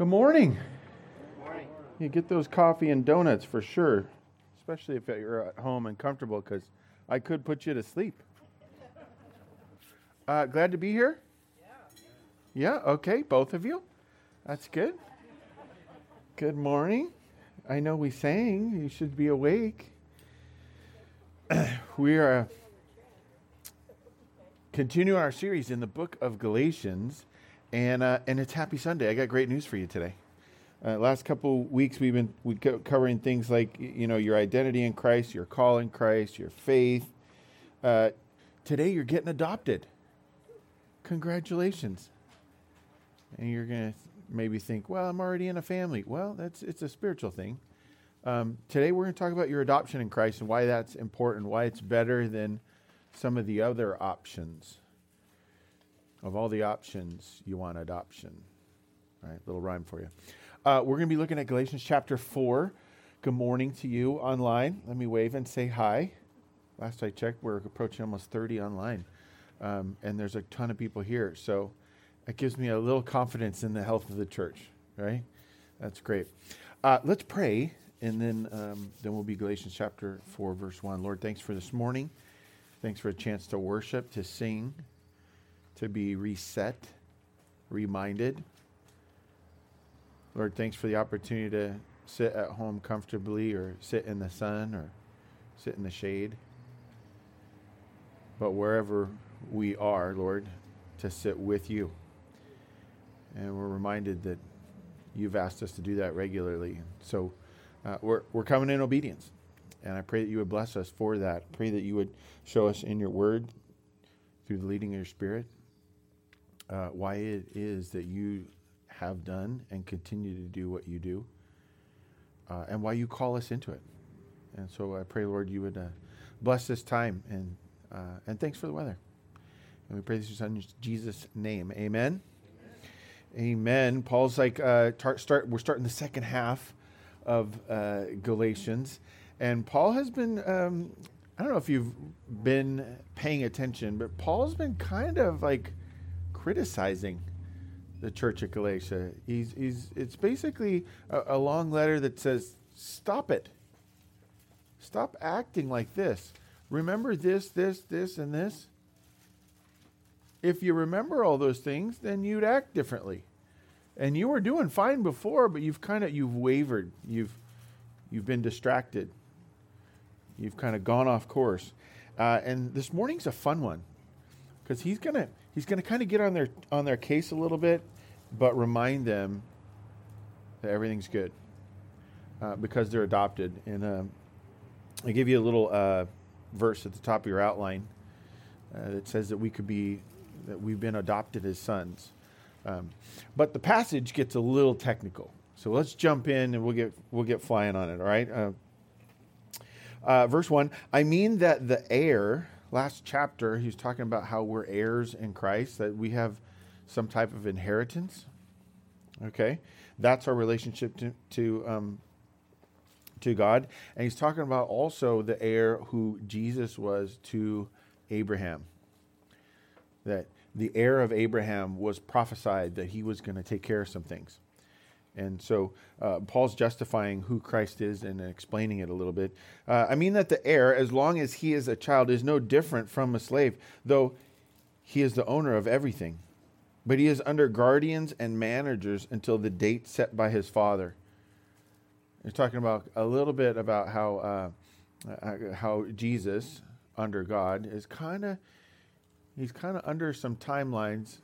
Good morning. You get those coffee and donuts for sure, especially if you're at home and comfortable, because I could put you to sleep. Uh, glad to be here. Yeah. Okay, both of you. That's good. Good morning. I know we sang. You should be awake. we are continuing our series in the book of Galatians, and uh, and it's Happy Sunday. I got great news for you today. Uh, last couple weeks we've been we co- covering things like you know your identity in Christ, your call in Christ, your faith. Uh, today you're getting adopted. Congratulations. And you're gonna maybe think, well, I'm already in a family. Well, that's it's a spiritual thing. Um, today we're going to talk about your adoption in Christ and why that's important, why it's better than some of the other options. Of all the options, you want adoption. All right, little rhyme for you. Uh, we're going to be looking at Galatians chapter 4. Good morning to you online. Let me wave and say hi. Last I checked, we're approaching almost 30 online. Um, and there's a ton of people here. So it gives me a little confidence in the health of the church, right? That's great. Uh, let's pray, and then, um, then we'll be Galatians chapter 4, verse 1. Lord, thanks for this morning. Thanks for a chance to worship, to sing, to be reset, reminded. Lord, thanks for the opportunity to sit at home comfortably or sit in the sun or sit in the shade. But wherever we are, Lord, to sit with you. And we're reminded that you've asked us to do that regularly. So uh, we're, we're coming in obedience. And I pray that you would bless us for that. Pray that you would show us in your word, through the leading of your spirit, uh, why it is that you have done and continue to do what you do, uh, and why you call us into it. And so I pray, Lord, you would uh, bless this time, and, uh, and thanks for the weather. And we pray this in Jesus' name. Amen. Amen. Paul's like, uh, tar- start. We're starting the second half of uh, Galatians. And Paul has been, um, I don't know if you've been paying attention, but Paul's been kind of like criticizing the church at Galatia. He's, he's, it's basically a, a long letter that says, stop it. Stop acting like this. Remember this, this, this, and this. If you remember all those things, then you'd act differently. And you were doing fine before, but you've kind of you've wavered. You've you've been distracted. You've kind of gone off course. Uh, and this morning's a fun one because he's gonna he's gonna kind of get on their on their case a little bit, but remind them that everything's good uh, because they're adopted. And um, I give you a little uh, verse at the top of your outline uh, that says that we could be that we've been adopted as sons. Um, but the passage gets a little technical, so let's jump in and we'll get we'll get flying on it. All right. Uh, uh, verse 1 I mean that the heir, last chapter, he was talking about how we're heirs in Christ, that we have some type of inheritance. Okay? That's our relationship to, to, um, to God. And he's talking about also the heir who Jesus was to Abraham. That the heir of Abraham was prophesied that he was going to take care of some things. And so uh, Paul's justifying who Christ is and explaining it a little bit. Uh, I mean that the heir, as long as he is a child, is no different from a slave, though he is the owner of everything. But he is under guardians and managers until the date set by his father. He's talking about a little bit about how uh, uh how Jesus under God is kind of he's kind of under some timelines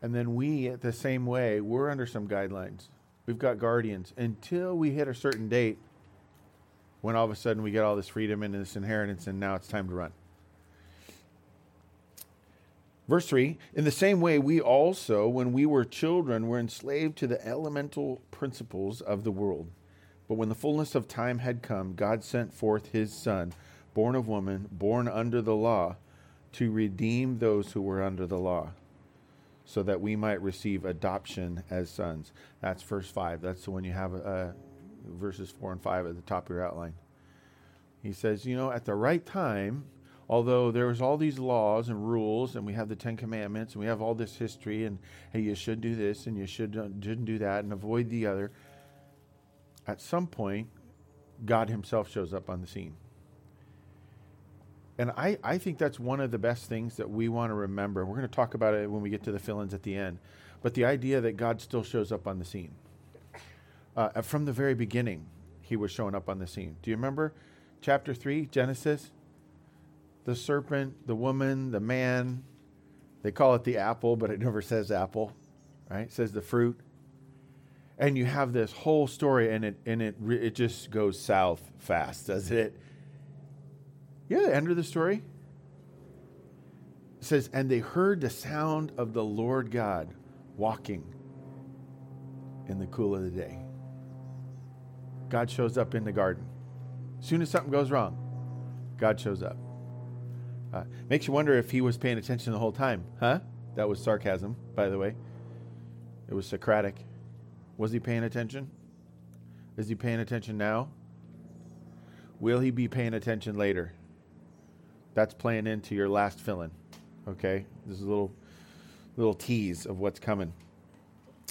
and then we, the same way, we're under some guidelines. We've got guardians until we hit a certain date when all of a sudden we get all this freedom and this inheritance, and now it's time to run. Verse 3 In the same way, we also, when we were children, were enslaved to the elemental principles of the world. But when the fullness of time had come, God sent forth his Son, born of woman, born under the law, to redeem those who were under the law so that we might receive adoption as sons. That's verse 5. That's the one you have uh, verses 4 and 5 at the top of your outline. He says, You know, at the right time, although there's all these laws and rules, and we have the Ten Commandments, and we have all this history, and hey, you should do this, and you should uh, shouldn't do that, and avoid the other. At some point, God Himself shows up on the scene. And I, I think that's one of the best things that we want to remember. We're going to talk about it when we get to the fill ins at the end. But the idea that God still shows up on the scene. Uh, from the very beginning, He was showing up on the scene. Do you remember chapter 3, Genesis? The serpent, the woman, the man. They call it the apple, but it never says apple, right? It says the fruit. And you have this whole story, and it and it it just goes south fast, does it? Yeah, the end of the story. It says, and they heard the sound of the Lord God walking in the cool of the day. God shows up in the garden. As soon as something goes wrong, God shows up. Uh, makes you wonder if he was paying attention the whole time. Huh? That was sarcasm, by the way. It was Socratic. Was he paying attention? Is he paying attention now? Will he be paying attention later? That's playing into your last fill-in. Okay, this is a little little tease of what's coming.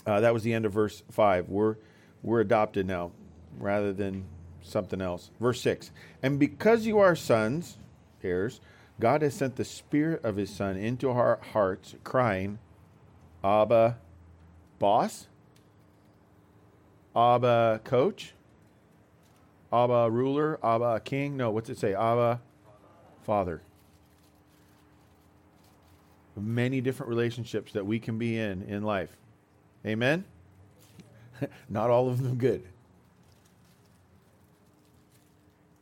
Uh, that was the end of verse five. We're we're adopted now, rather than something else. Verse six. And because you are sons, heirs, God has sent the Spirit of His Son into our hearts, crying, "Abba, boss." Abba, coach. Abba, ruler. Abba, king. No, what's it say? Abba, Father. Many different relationships that we can be in in life. Amen? Not all of them good.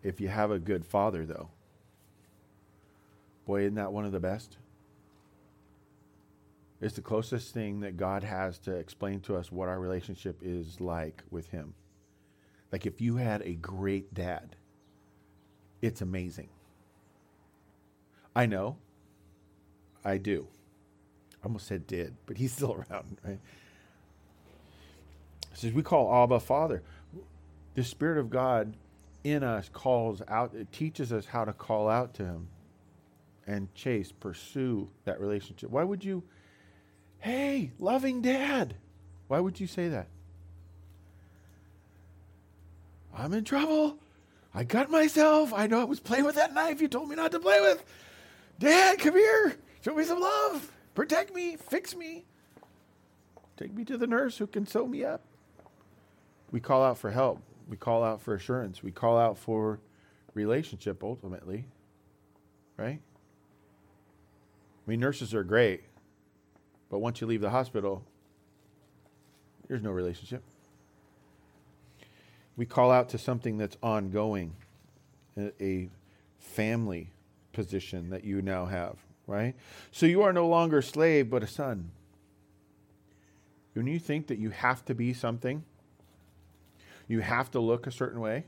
If you have a good father, though, boy, isn't that one of the best? It's the closest thing that God has to explain to us what our relationship is like with Him. Like if you had a great dad, it's amazing. I know. I do. I almost said did, but he's still around, right? says we call Abba Father. The Spirit of God in us calls out, it teaches us how to call out to Him and chase, pursue that relationship. Why would you, hey, loving dad, why would you say that? I'm in trouble. I got myself. I know I was playing with that knife you told me not to play with. Dad, come here. Show me some love. Protect me. Fix me. Take me to the nurse who can sew me up. We call out for help. We call out for assurance. We call out for relationship ultimately. Right? I mean, nurses are great, but once you leave the hospital, there's no relationship. We call out to something that's ongoing, a, family position that you now have, right? So you are no longer a slave, but a son. When you think that you have to be something, you have to look a certain way,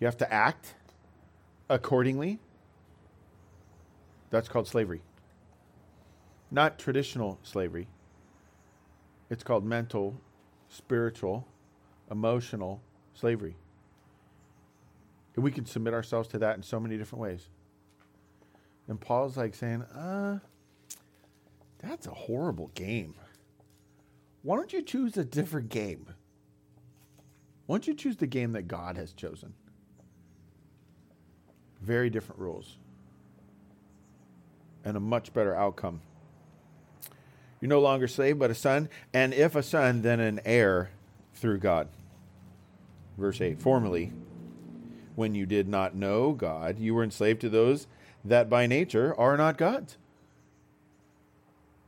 you have to act accordingly, that's called slavery. Not traditional slavery. It's called mental, spiritual, emotional slavery. And we can submit ourselves to that in so many different ways. And Paul's like saying, uh, that's a horrible game. Why don't you choose a different game? Why don't you choose the game that God has chosen? Very different rules and a much better outcome. You're no longer slave, but a son, and if a son, then an heir through God. Verse 8 Formerly, when you did not know God, you were enslaved to those that by nature are not God's.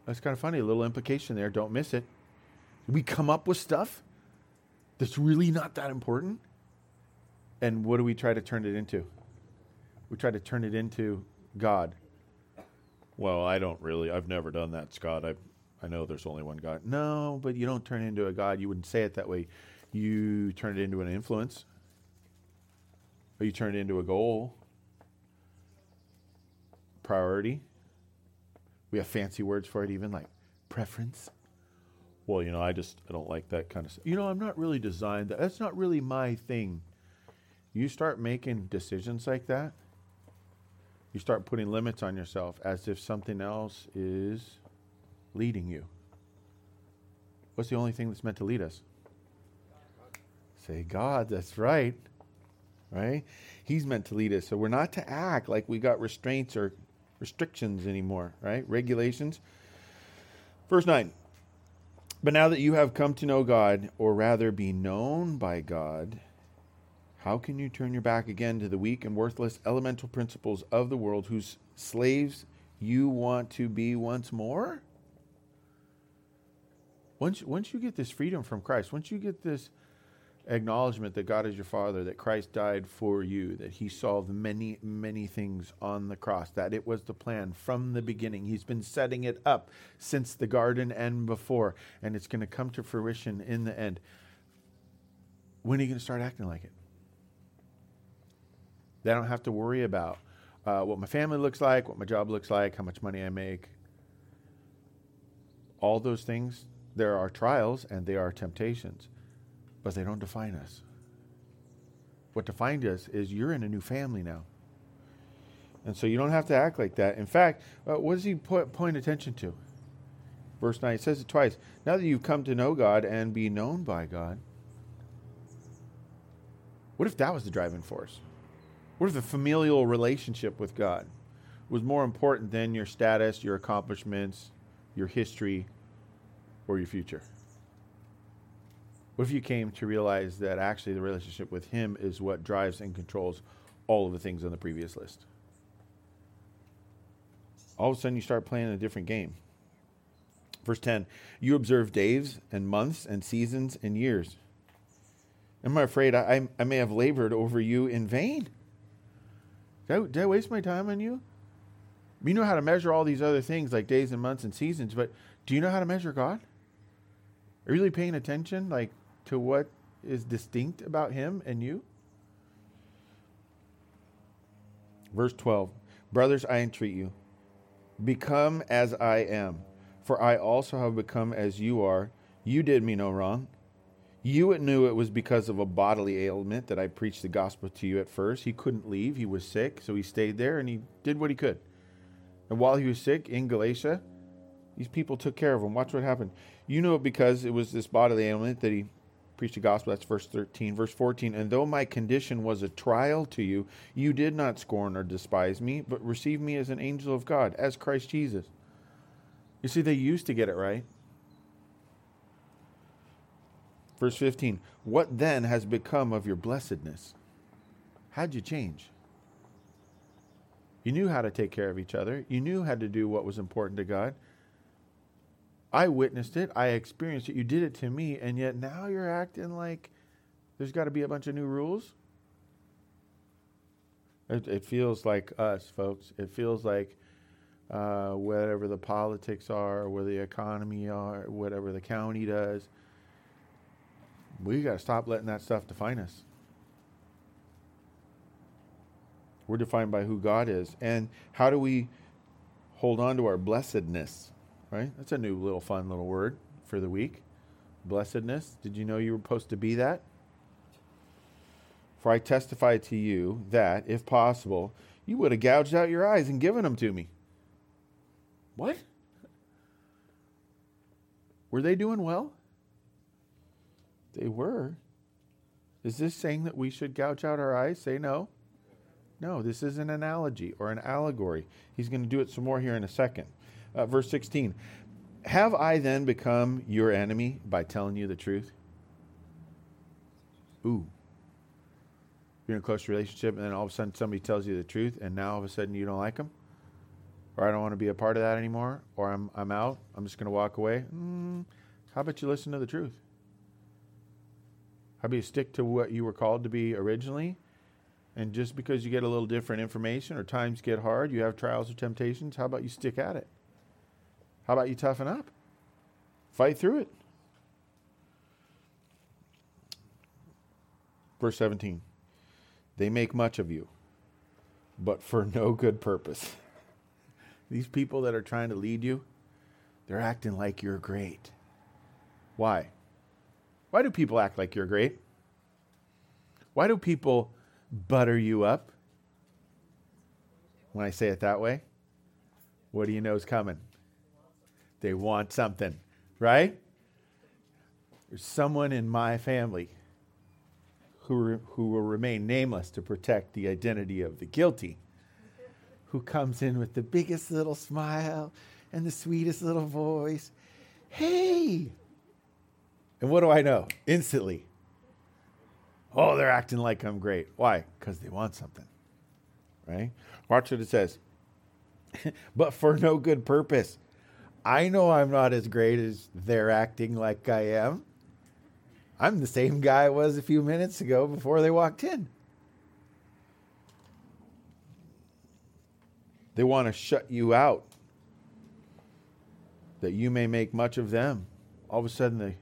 That's kind of funny, a little implication there. Don't miss it. We come up with stuff that's really not that important. And what do we try to turn it into? We try to turn it into God. Well, I don't really, I've never done that, Scott. I, I know there's only one God. No, but you don't turn it into a God. You wouldn't say it that way. You turn it into an influence, or you turn it into a goal priority. We have fancy words for it, even like preference. Well, you know, I just I don't like that kind of stuff. You know, I'm not really designed that. That's not really my thing. You start making decisions like that, You start putting limits on yourself as if something else is leading you. What's the only thing that's meant to lead us? Say God, that's right. Right? He's meant to lead us. So we're not to act like we got restraints or restrictions anymore, right? Regulations. Verse 9. But now that you have come to know God, or rather be known by God, how can you turn your back again to the weak and worthless elemental principles of the world whose slaves you want to be once more? Once, once you get this freedom from Christ, once you get this acknowledgement that God is your Father, that Christ died for you, that He solved many, many things on the cross, that it was the plan from the beginning. He's been setting it up since the garden and before, and it's going to come to fruition in the end. When are you going to start acting like it? They don't have to worry about uh, what my family looks like, what my job looks like, how much money I make. All those things, there are trials and they are temptations, but they don't define us. What defined us is you're in a new family now. And so you don't have to act like that. In fact, uh, what does he put, point attention to? Verse 9, it says it twice. Now that you've come to know God and be known by God, what if that was the driving force? What if the familial relationship with God was more important than your status, your accomplishments, your history, or your future? What if you came to realize that actually the relationship with Him is what drives and controls all of the things on the previous list? All of a sudden, you start playing a different game. Verse 10 You observe days and months and seasons and years. Am I afraid I, I may have labored over you in vain? Did I, did I waste my time on you? You know how to measure all these other things like days and months and seasons, but do you know how to measure God? Are you really paying attention like to what is distinct about him and you? Verse 12. Brothers, I entreat you, become as I am, for I also have become as you are. You did me no wrong. You knew it was because of a bodily ailment that I preached the gospel to you at first. He couldn't leave. He was sick, so he stayed there and he did what he could. And while he was sick in Galatia, these people took care of him. Watch what happened. You know it because it was this bodily ailment that he preached the gospel. That's verse 13. Verse 14. And though my condition was a trial to you, you did not scorn or despise me, but received me as an angel of God, as Christ Jesus. You see, they used to get it right. Verse 15 What then has become of your blessedness? How'd you change? You knew how to take care of each other, you knew how to do what was important to God. I witnessed it, I experienced it, you did it to me, and yet now you're acting like there's got to be a bunch of new rules. It, it feels like us, folks. It feels like uh, whatever the politics are, where the economy are, whatever the county does we got to stop letting that stuff define us. We're defined by who God is. And how do we hold on to our blessedness? Right? That's a new little fun little word for the week. Blessedness. Did you know you were supposed to be that? For I testify to you that, if possible, you would have gouged out your eyes and given them to me. What? Were they doing well? They were. Is this saying that we should gouge out our eyes? Say no. No, this is an analogy or an allegory. He's going to do it some more here in a second. Uh, verse 16 Have I then become your enemy by telling you the truth? Ooh. You're in a close relationship, and then all of a sudden somebody tells you the truth, and now all of a sudden you don't like them? Or I don't want to be a part of that anymore? Or I'm, I'm out? I'm just going to walk away? Mm, how about you listen to the truth? How about you stick to what you were called to be originally? And just because you get a little different information or times get hard, you have trials or temptations, how about you stick at it? How about you toughen up? Fight through it. Verse 17 They make much of you, but for no good purpose. These people that are trying to lead you, they're acting like you're great. Why? Why do people act like you're great? Why do people butter you up? when I say it that way? What do you know is coming? They want something, right? There's someone in my family who, re- who will remain nameless to protect the identity of the guilty, who comes in with the biggest little smile and the sweetest little voice. Hey! And what do I know? Instantly. Oh, they're acting like I'm great. Why? Because they want something. Right? Watch what it says. but for no good purpose. I know I'm not as great as they're acting like I am. I'm the same guy I was a few minutes ago before they walked in. They want to shut you out that you may make much of them. All of a sudden, they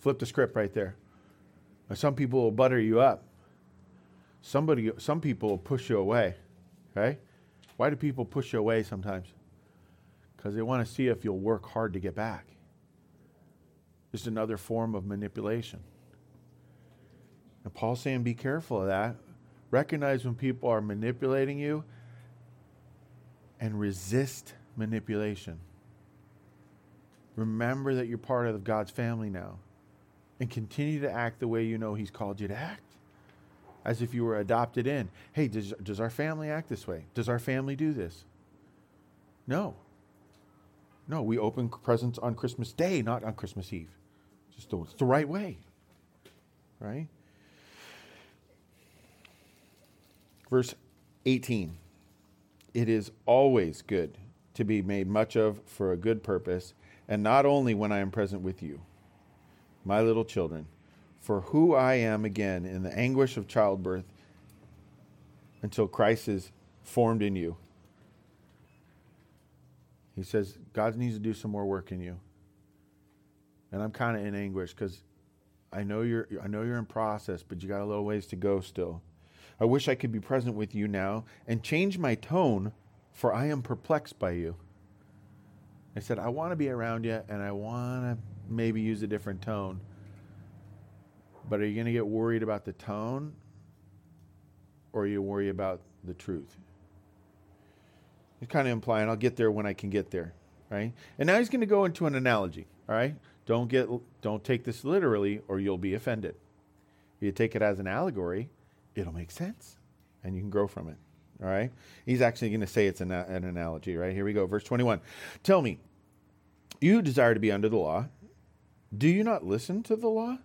flip the script right there. some people will butter you up. Somebody, some people will push you away. Okay? Why do people push you away sometimes? Because they want to see if you'll work hard to get back. Just another form of manipulation. And Paul's saying, be careful of that. Recognize when people are manipulating you and resist manipulation. Remember that you're part of God's family now and continue to act the way you know He's called you to act as if you were adopted in. Hey, does, does our family act this way? Does our family do this? No. No, we open presents on Christmas Day, not on Christmas Eve. Just the, it's the right way. Right? Verse 18 It is always good to be made much of for a good purpose, and not only when I am present with you, my little children, for who I am again in the anguish of childbirth until Christ is formed in you. He says, God needs to do some more work in you and I'm kind of in anguish because I know you're I know you're in process, but you got a little ways to go still. I wish I could be present with you now and change my tone, for I am perplexed by you. I said, I want to be around you and I want to maybe use a different tone. But are you going to get worried about the tone or are you worried about the truth? He's kind of implying I'll get there when I can get there, right? And now he's going to go into an analogy, all right? Don't get don't take this literally or you'll be offended. If you take it as an allegory, it'll make sense and you can grow from it. All right? He's actually going to say it's an, an analogy, right? Here we go. Verse 21. Tell me, you desire to be under the law. Do you not listen to the law?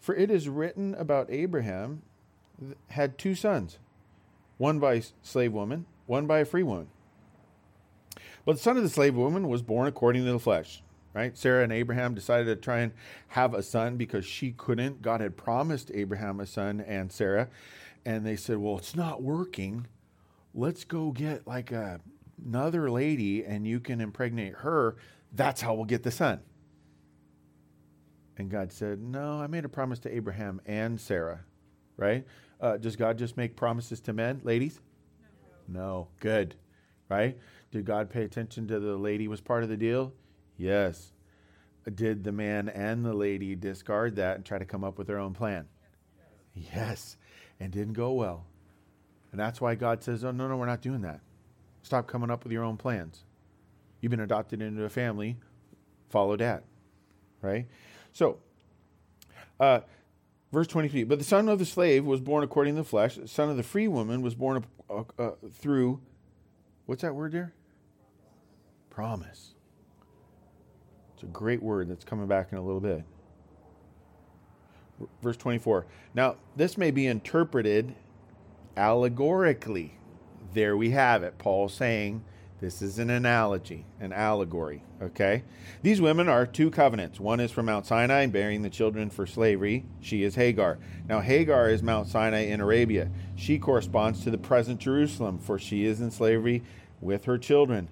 For it is written about Abraham had two sons, one by slave woman, one by a free woman. But the son of the slave woman was born according to the flesh right? Sarah and Abraham decided to try and have a son because she couldn't. God had promised Abraham a son and Sarah. And they said, well, it's not working. Let's go get like a, another lady and you can impregnate her. That's how we'll get the son. And God said, No, I made a promise to Abraham and Sarah, right? Uh, does God just make promises to men, ladies? No. no. Good, right? Did God pay attention to the lady was part of the deal? Yes. Did the man and the lady discard that and try to come up with their own plan? Yes. And didn't go well. And that's why God says, Oh, no, no, we're not doing that. Stop coming up with your own plans. You've been adopted into a family, follow dad. Right? So, uh, verse 23 But the son of the slave was born according to the flesh, the son of the free woman was born uh, uh, through, what's that word there? Promise. It's a great word that's coming back in a little bit. Verse 24. Now, this may be interpreted allegorically. There we have it. Paul saying this is an analogy, an allegory. Okay? These women are two covenants. One is from Mount Sinai, bearing the children for slavery. She is Hagar. Now, Hagar is Mount Sinai in Arabia. She corresponds to the present Jerusalem, for she is in slavery with her children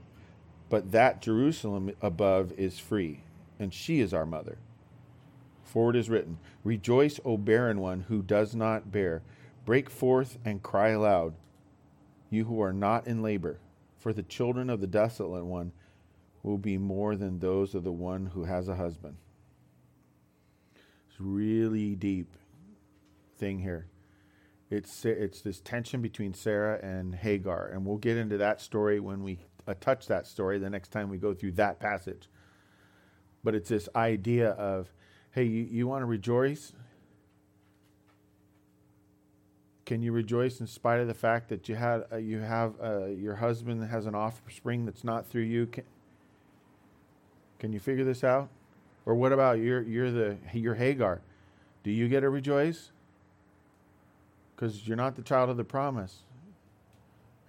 but that Jerusalem above is free, and she is our mother. For it is written, Rejoice, O barren one who does not bear. Break forth and cry aloud, you who are not in labor, for the children of the desolate one will be more than those of the one who has a husband. It's really deep thing here. It's, it's this tension between Sarah and Hagar. And we'll get into that story when we touch that story the next time we go through that passage. But it's this idea of, hey, you, you want to rejoice? Can you rejoice in spite of the fact that you had uh, you have uh, your husband has an offspring that's not through you? Can, can you figure this out? Or what about you're you're the you're Hagar? Do you get to rejoice? Because you're not the child of the promise.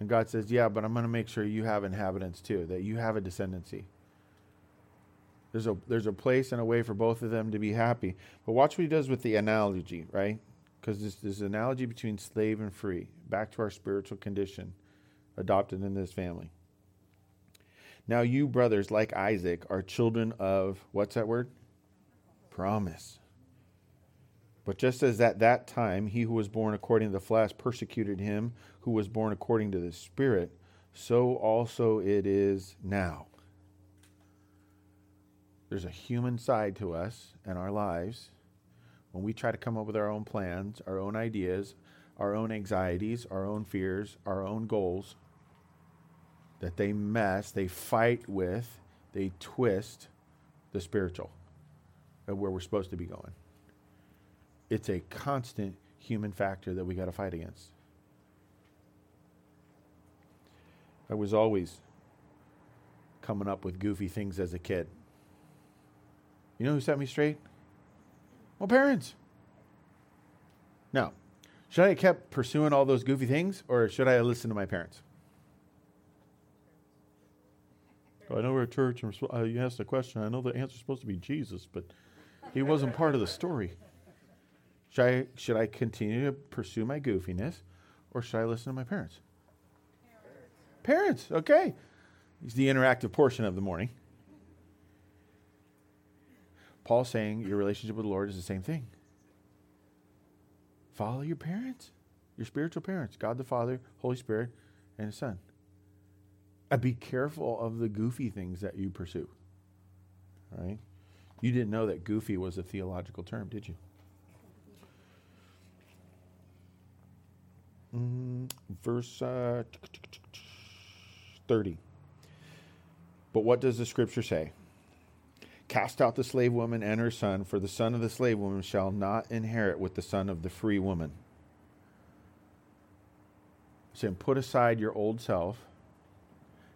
And God says, Yeah, but I'm going to make sure you have inhabitants too, that you have a descendancy. There's a there's a place and a way for both of them to be happy. But watch what he does with the analogy, right? Because this, this analogy between slave and free, back to our spiritual condition, adopted in this family. Now you brothers, like Isaac, are children of what's that word? Promise. But just as at that time he who was born according to the flesh persecuted him who was born according to the Spirit, so also it is now. There's a human side to us and our lives when we try to come up with our own plans, our own ideas, our own anxieties, our own fears, our own goals that they mess, they fight with, they twist the spiritual of where we're supposed to be going. It's a constant human factor that we got to fight against. I was always coming up with goofy things as a kid. You know who set me straight? My parents. Now, should I have kept pursuing all those goofy things or should I have listened to my parents? I know we're a church and uh, you asked a question. I know the answer is supposed to be Jesus, but he wasn't part of the story. Should I, should I continue to pursue my goofiness or should I listen to my parents? Parents, okay. It's the interactive portion of the morning. Paul's saying your relationship with the Lord is the same thing. Follow your parents, your spiritual parents, God the Father, Holy Spirit, and His Son. And be careful of the goofy things that you pursue. Right? You didn't know that goofy was a theological term, did you? Verse uh, 30. But what does the scripture say? Cast out the slave woman and her son, for the son of the slave woman shall not inherit with the son of the free woman. Saying, put aside your old self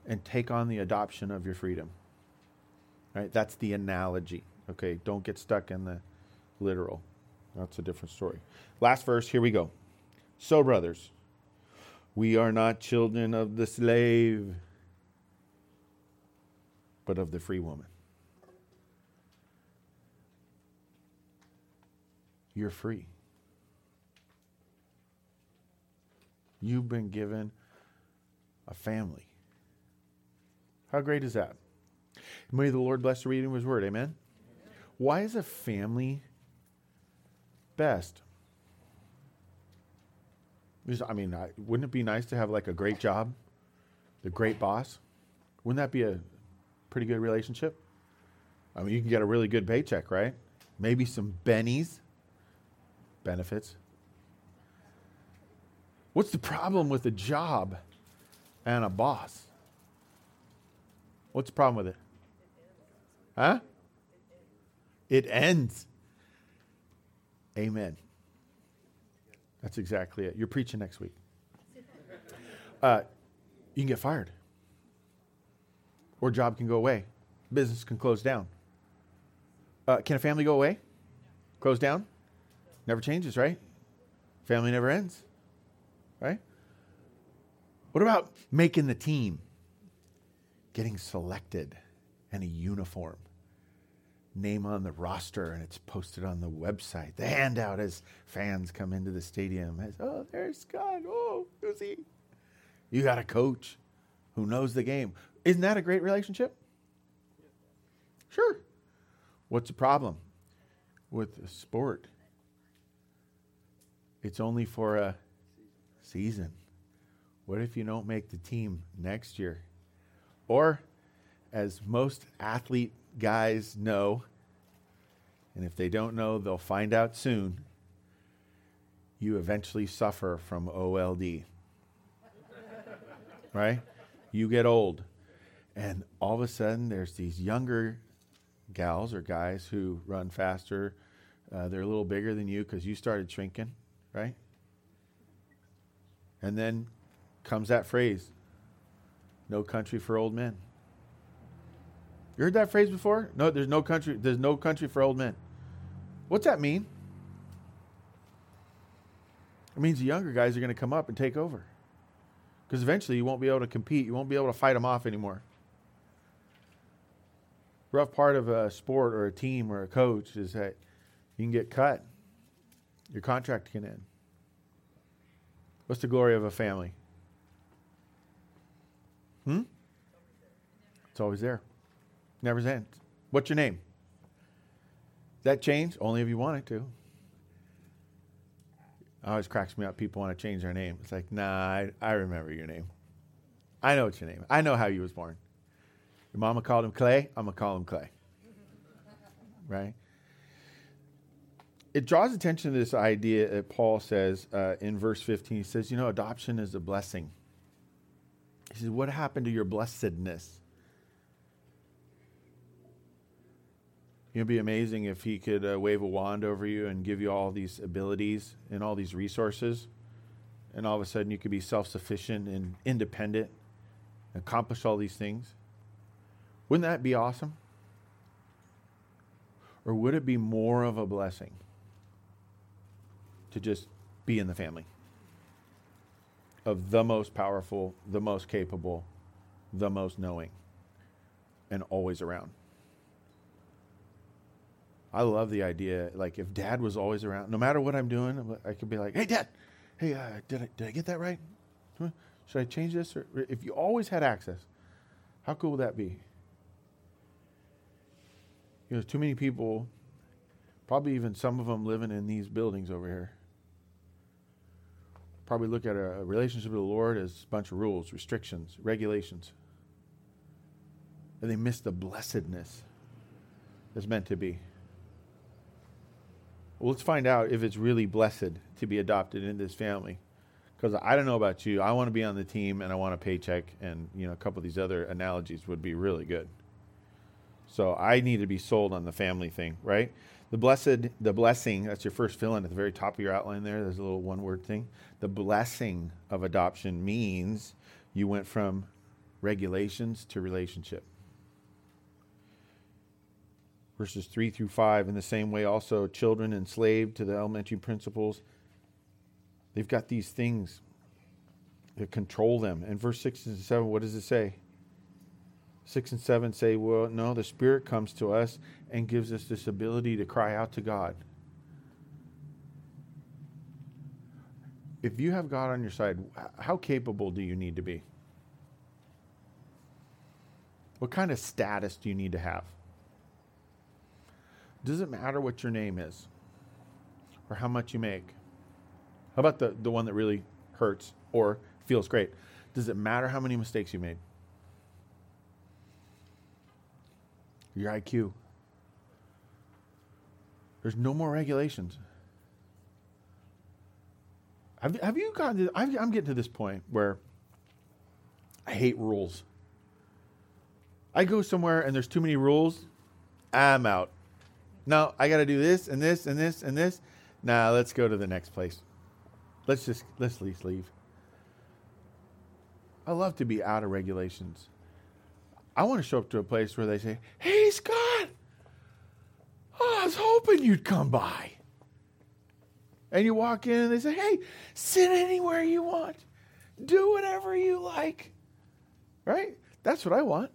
and take on the adoption of your freedom. Right? That's the analogy. Okay, don't get stuck in the literal. That's a different story. Last verse, here we go. So, brothers, we are not children of the slave, but of the free woman. You're free. You've been given a family. How great is that? May the Lord bless the reading of His Word. Amen. Why is a family best? I mean, wouldn't it be nice to have like a great job, the great boss? Wouldn't that be a pretty good relationship? I mean, you can get a really good paycheck, right? Maybe some bennies, benefits. What's the problem with a job and a boss? What's the problem with it? Huh? It ends. Amen. That's exactly it. You're preaching next week. Uh, you can get fired, or job can go away, business can close down. Uh, can a family go away? Close down? Never changes, right? Family never ends, right? What about making the team? Getting selected and a uniform name on the roster and it's posted on the website. The handout as fans come into the stadium as, oh, there's Scott. Oh, who's he? You got a coach who knows the game. Isn't that a great relationship? Sure. What's the problem with a sport? It's only for a season. What if you don't make the team next year? Or, as most athlete guys know, and if they don't know, they'll find out soon. you eventually suffer from OLD. right? You get old. And all of a sudden, there's these younger gals or guys who run faster. Uh, they're a little bigger than you because you started shrinking, right? And then comes that phrase no country for old men. You heard that phrase before? No, there's no country. There's no country for old men. What's that mean? It means the younger guys are going to come up and take over. Because eventually you won't be able to compete. You won't be able to fight them off anymore. Rough part of a sport or a team or a coach is that you can get cut. Your contract can end. What's the glory of a family? Hmm? It's always there. Never ends. What's your name? That change? Only if you want it to. It always cracks me up. People want to change their name. It's like, nah, I, I remember your name. I know what's your name. I know how you was born. Your mama called him Clay. I'm gonna call him Clay. right? It draws attention to this idea that Paul says uh, in verse 15. He says, you know, adoption is a blessing. He says, what happened to your blessedness? It'd be amazing if he could uh, wave a wand over you and give you all these abilities and all these resources, and all of a sudden you could be self sufficient and independent, accomplish all these things. Wouldn't that be awesome? Or would it be more of a blessing to just be in the family of the most powerful, the most capable, the most knowing, and always around? I love the idea. Like if dad was always around, no matter what I'm doing, I could be like, "Hey, dad, hey, uh, did I did I get that right? Should I change this?" Or if you always had access, how cool would that be? You know, too many people, probably even some of them living in these buildings over here. Probably look at a relationship with the Lord as a bunch of rules, restrictions, regulations. And they miss the blessedness that's meant to be. Well, let's find out if it's really blessed to be adopted into this family. Because I don't know about you, I want to be on the team and I want a paycheck, and you know a couple of these other analogies would be really good. So I need to be sold on the family thing, right? The blessed, the blessing, that's your first fill in at the very top of your outline there. There's a little one word thing. The blessing of adoption means you went from regulations to relationship verses 3 through 5. In the same way, also, children enslaved to the elementary principles, they've got these things that control them. And verse 6 and 7, what does it say? 6 and 7 say, well, no, the Spirit comes to us and gives us this ability to cry out to God. If you have God on your side, how capable do you need to be? What kind of status do you need to have? Doesn't matter what your name is or how much you make. How about the, the one that really hurts or feels great? Does it matter how many mistakes you made? Your IQ. There's no more regulations. Have, have you gotten to, I'm getting to this point where I hate rules. I go somewhere and there's too many rules, I'm out. No, I got to do this and this and this and this. Now let's go to the next place. Let's just let's leave. leave. I love to be out of regulations. I want to show up to a place where they say, "Hey, Scott, oh, I was hoping you'd come by." And you walk in and they say, "Hey, sit anywhere you want, do whatever you like." Right? That's what I want.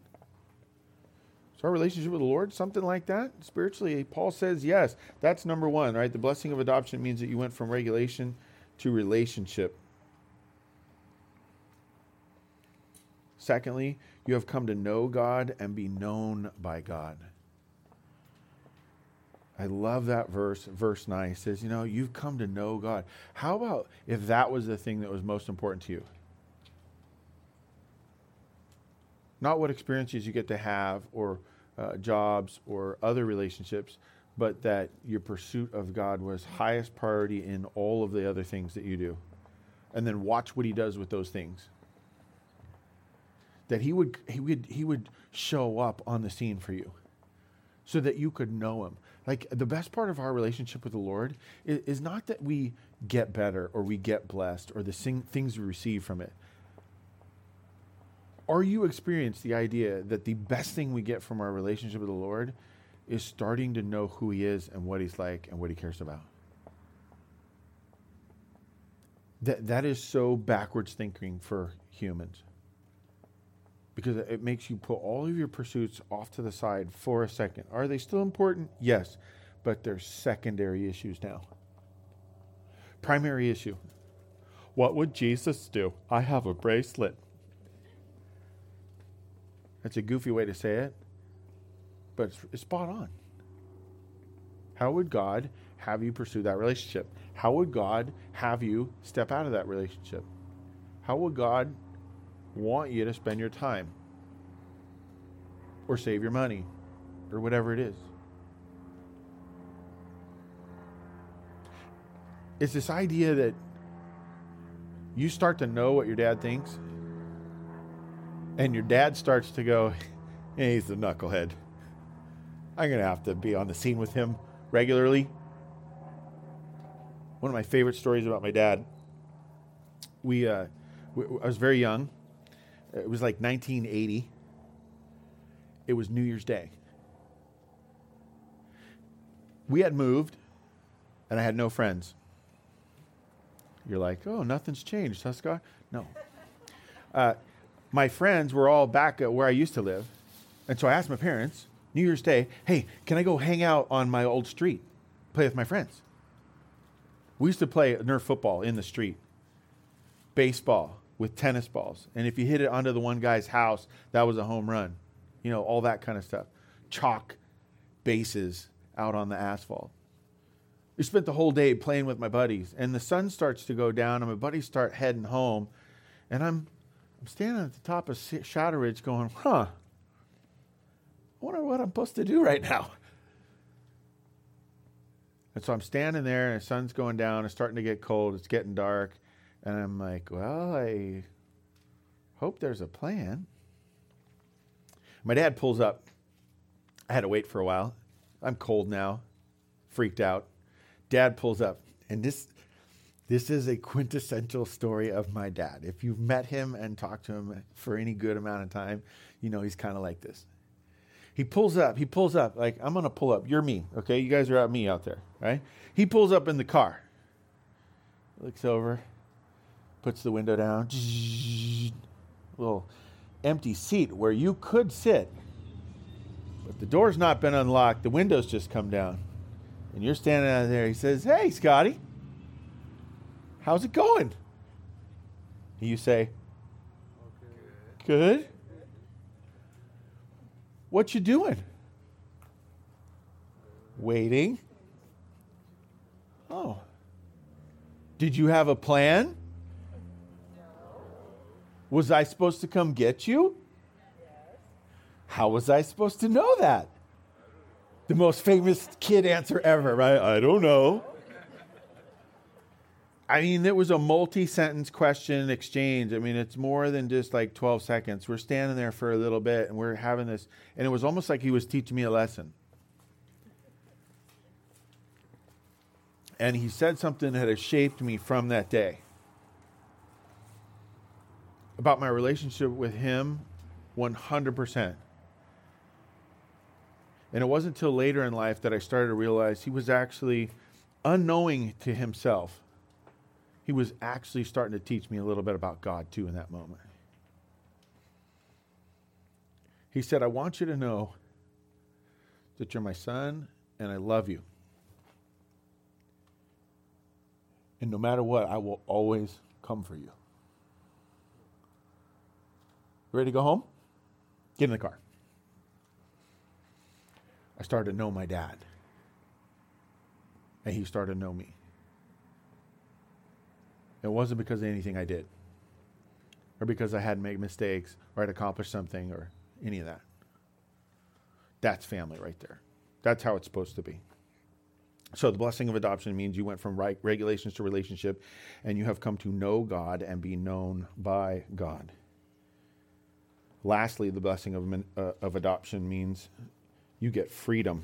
So our relationship with the Lord, something like that, spiritually, Paul says yes. That's number one, right? The blessing of adoption means that you went from regulation to relationship. Secondly, you have come to know God and be known by God. I love that verse, verse 9. It says, You know, you've come to know God. How about if that was the thing that was most important to you? Not what experiences you get to have or uh, jobs or other relationships, but that your pursuit of God was highest priority in all of the other things that you do. And then watch what he does with those things. That he would he would he would show up on the scene for you so that you could know him. Like the best part of our relationship with the Lord is, is not that we get better or we get blessed or the sing, things we receive from it. Are you experience the idea that the best thing we get from our relationship with the Lord is starting to know who he is and what he's like and what he cares about? That that is so backwards thinking for humans because it makes you put all of your pursuits off to the side for a second. Are they still important? Yes, but they're secondary issues now. Primary issue What would Jesus do? I have a bracelet. That's a goofy way to say it, but it's, it's spot on. How would God have you pursue that relationship? How would God have you step out of that relationship? How would God want you to spend your time or save your money or whatever it is. It's this idea that you start to know what your dad thinks, and your dad starts to go, hey, he's a knucklehead. I'm going to have to be on the scene with him regularly. One of my favorite stories about my dad. We, uh, we I was very young it was like 1980. It was New Year's Day. We had moved, and I had no friends. You're like, oh, nothing's changed, Scott? No. Uh, my friends were all back at where I used to live. And so I asked my parents, New Year's Day, hey, can I go hang out on my old street, play with my friends? We used to play Nerf football in the street, baseball, with tennis balls. And if you hit it onto the one guy's house, that was a home run. You know, all that kind of stuff. Chalk bases out on the asphalt. We spent the whole day playing with my buddies, and the sun starts to go down, and my buddies start heading home, and I'm I'm standing at the top of Shadow Ridge going, huh, I wonder what I'm supposed to do right now. And so I'm standing there, and the sun's going down, it's starting to get cold, it's getting dark, and I'm like, well, I hope there's a plan. My dad pulls up. I had to wait for a while. I'm cold now, freaked out. Dad pulls up, and this this is a quintessential story of my dad. If you've met him and talked to him for any good amount of time, you know he's kind of like this. He pulls up. He pulls up. Like I'm gonna pull up. You're me, okay? You guys are out me out there, right? He pulls up in the car. Looks over puts the window down, little empty seat where you could sit. But the door's not been unlocked, the window's just come down. And you're standing out there. He says, Hey, Scotty, how's it going? You say. Good. What you doing? Waiting. Oh. Did you have a plan? Was I supposed to come get you? How was I supposed to know that? The most famous kid answer ever, right? I don't know. I mean, it was a multi sentence question exchange. I mean, it's more than just like 12 seconds. We're standing there for a little bit and we're having this, and it was almost like he was teaching me a lesson. And he said something that has shaped me from that day about my relationship with him 100%. And it wasn't until later in life that I started to realize he was actually unknowing to himself. He was actually starting to teach me a little bit about God too in that moment. He said, I want you to know that you're my son and I love you. And no matter what, I will always come for you. Ready to go home? Get in the car. I started to know my dad. And he started to know me. It wasn't because of anything I did, or because I hadn't made mistakes, or had accomplished something, or any of that. That's family right there. That's how it's supposed to be. So, the blessing of adoption means you went from right, regulations to relationship, and you have come to know God and be known by God. Lastly, the blessing of, uh, of adoption means you get freedom.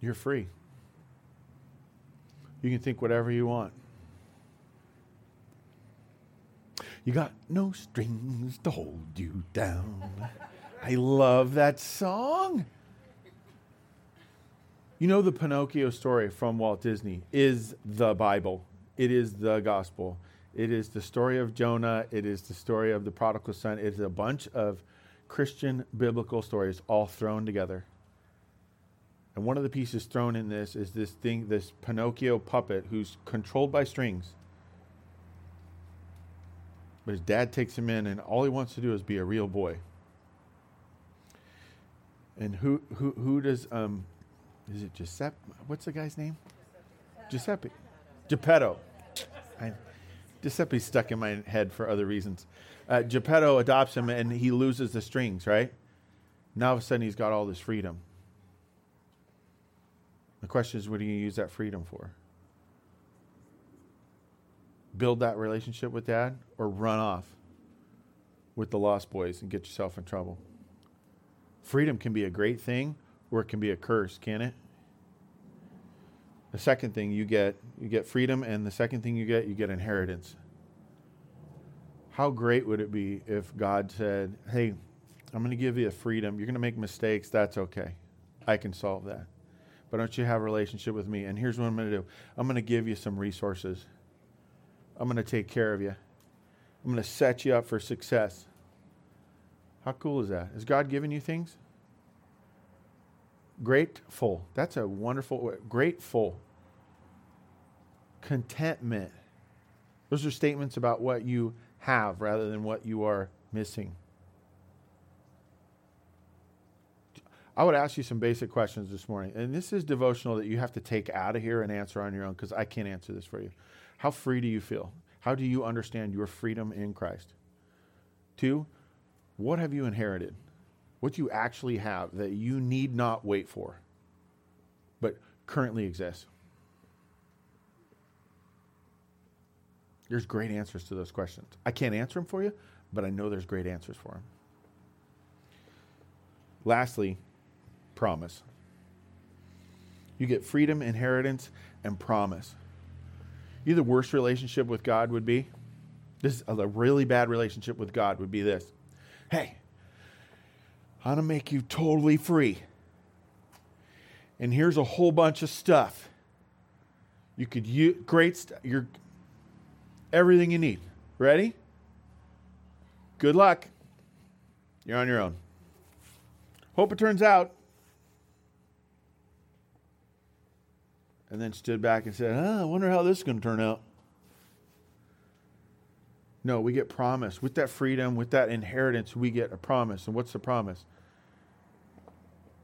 You're free. You can think whatever you want. You got no strings to hold you down. I love that song. You know, the Pinocchio story from Walt Disney is the Bible, it is the gospel. It is the story of Jonah. It is the story of the prodigal son. It is a bunch of Christian biblical stories all thrown together. And one of the pieces thrown in this is this thing, this Pinocchio puppet who's controlled by strings. But his dad takes him in, and all he wants to do is be a real boy. And who who who does um is it Giuseppe? What's the guy's name? Giuseppe. Geppetto. I, Giuseppe's stuck in my head for other reasons. Uh, Geppetto adopts him and he loses the strings, right? Now all of a sudden he's got all this freedom. The question is, what do you use that freedom for? Build that relationship with dad or run off with the lost boys and get yourself in trouble? Freedom can be a great thing or it can be a curse, can it? The second thing you get, you get freedom, and the second thing you get, you get inheritance. How great would it be if God said, Hey, I'm going to give you a freedom. You're going to make mistakes. That's okay. I can solve that. But don't you have a relationship with me? And here's what I'm going to do I'm going to give you some resources. I'm going to take care of you. I'm going to set you up for success. How cool is that? Has God given you things? Grateful. That's a wonderful word. Grateful. Contentment. Those are statements about what you have rather than what you are missing. I would ask you some basic questions this morning. And this is devotional that you have to take out of here and answer on your own because I can't answer this for you. How free do you feel? How do you understand your freedom in Christ? Two, what have you inherited? what you actually have that you need not wait for, but currently exists? There's great answers to those questions. I can't answer them for you, but I know there's great answers for them. Lastly, promise. You get freedom, inheritance, and promise. You the worst relationship with God would be? This is a really bad relationship with God would be this. Hey, I'm to make you totally free. And here's a whole bunch of stuff. You could use great stuff. You're everything you need. Ready? Good luck. You're on your own. Hope it turns out. And then stood back and said, oh, I wonder how this is going to turn out. No, we get promise. With that freedom, with that inheritance, we get a promise. And what's the promise?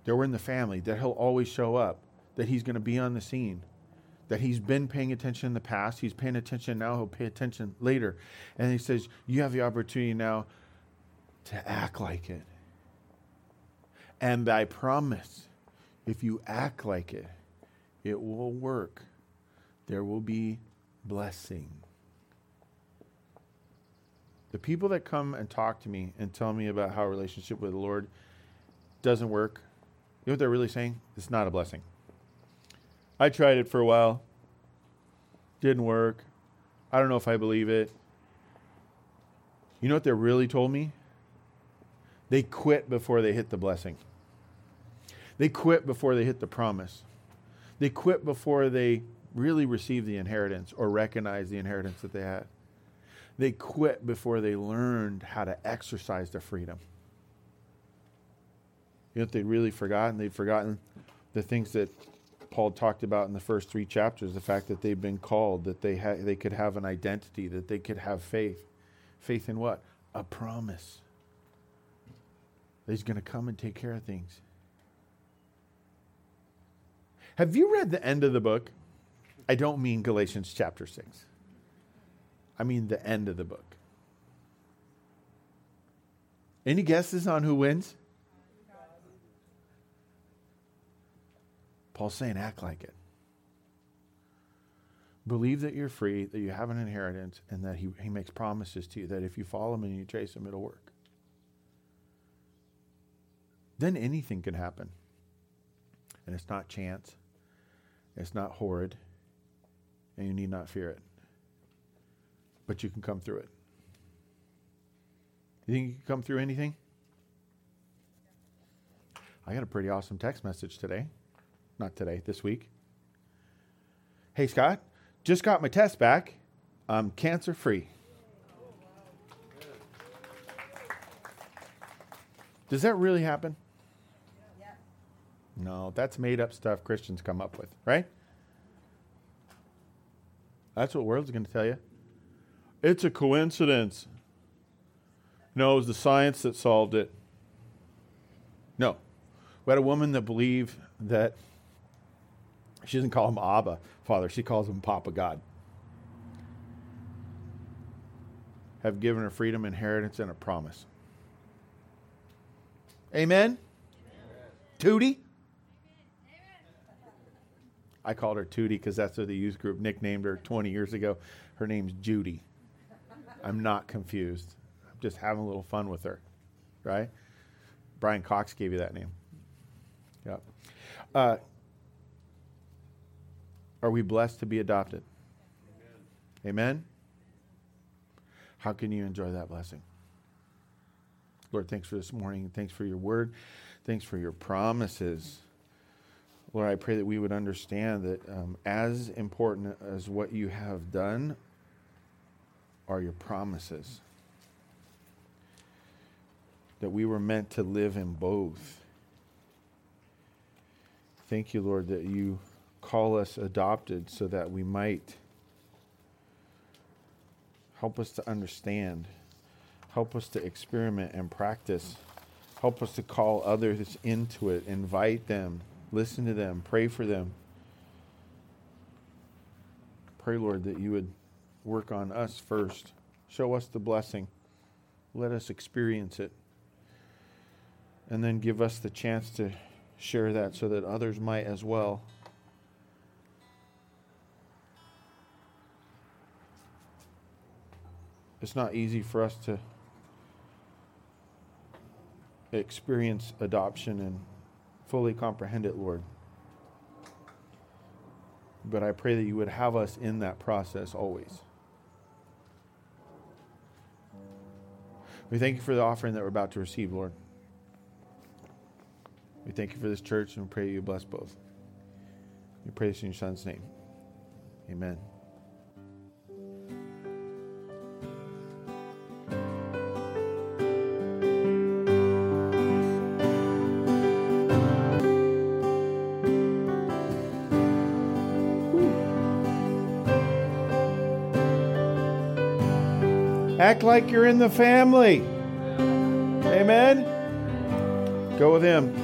That we're in the family, that He'll always show up, that He's going to be on the scene, that He's been paying attention in the past, He's paying attention now, He'll pay attention later. And He says, You have the opportunity now to act like it. And I promise, if you act like it, it will work. There will be blessing. The people that come and talk to me and tell me about how a relationship with the Lord doesn't work, you know what they're really saying? It's not a blessing. I tried it for a while. Didn't work. I don't know if I believe it. You know what they really told me? They quit before they hit the blessing. They quit before they hit the promise. They quit before they really received the inheritance or recognized the inheritance that they had. They quit before they learned how to exercise their freedom. You know they'd really forgotten? They'd forgotten the things that Paul talked about in the first three chapters the fact that they've been called, that they, ha- they could have an identity, that they could have faith. Faith in what? A promise. That he's going to come and take care of things. Have you read the end of the book? I don't mean Galatians chapter 6. I mean the end of the book. Any guesses on who wins? Paul's saying, act like it. Believe that you're free, that you have an inheritance, and that he, he makes promises to you that if you follow him and you chase him, it'll work. Then anything can happen. And it's not chance, it's not horrid, and you need not fear it. But you can come through it. You think you can come through anything? I got a pretty awesome text message today. Not today, this week. Hey, Scott, just got my test back. I'm cancer free. Does that really happen? No, that's made up stuff Christians come up with, right? That's what world's going to tell you. It's a coincidence. No, it was the science that solved it. No. We had a woman that believed that she doesn't call him Abba, Father. She calls him Papa God. Have given her freedom, inheritance, and a promise. Amen? Amen. Tootie? I called her Tootie because that's what the youth group nicknamed her 20 years ago. Her name's Judy. I'm not confused. I'm just having a little fun with her, right? Brian Cox gave you that name. Yep. Uh, are we blessed to be adopted? Amen. Amen? How can you enjoy that blessing? Lord, thanks for this morning. Thanks for your word. Thanks for your promises. Lord, I pray that we would understand that um, as important as what you have done are your promises. That we were meant to live in both. Thank you, Lord, that you call us adopted so that we might help us to understand, help us to experiment and practice, help us to call others into it, invite them Listen to them. Pray for them. Pray, Lord, that you would work on us first. Show us the blessing. Let us experience it. And then give us the chance to share that so that others might as well. It's not easy for us to experience adoption and fully comprehend it, Lord. But I pray that you would have us in that process always. We thank you for the offering that we're about to receive, Lord. We thank you for this church and we pray you bless both. We pray this in your son's name. Amen. Act like you're in the family. Amen. Go with Him.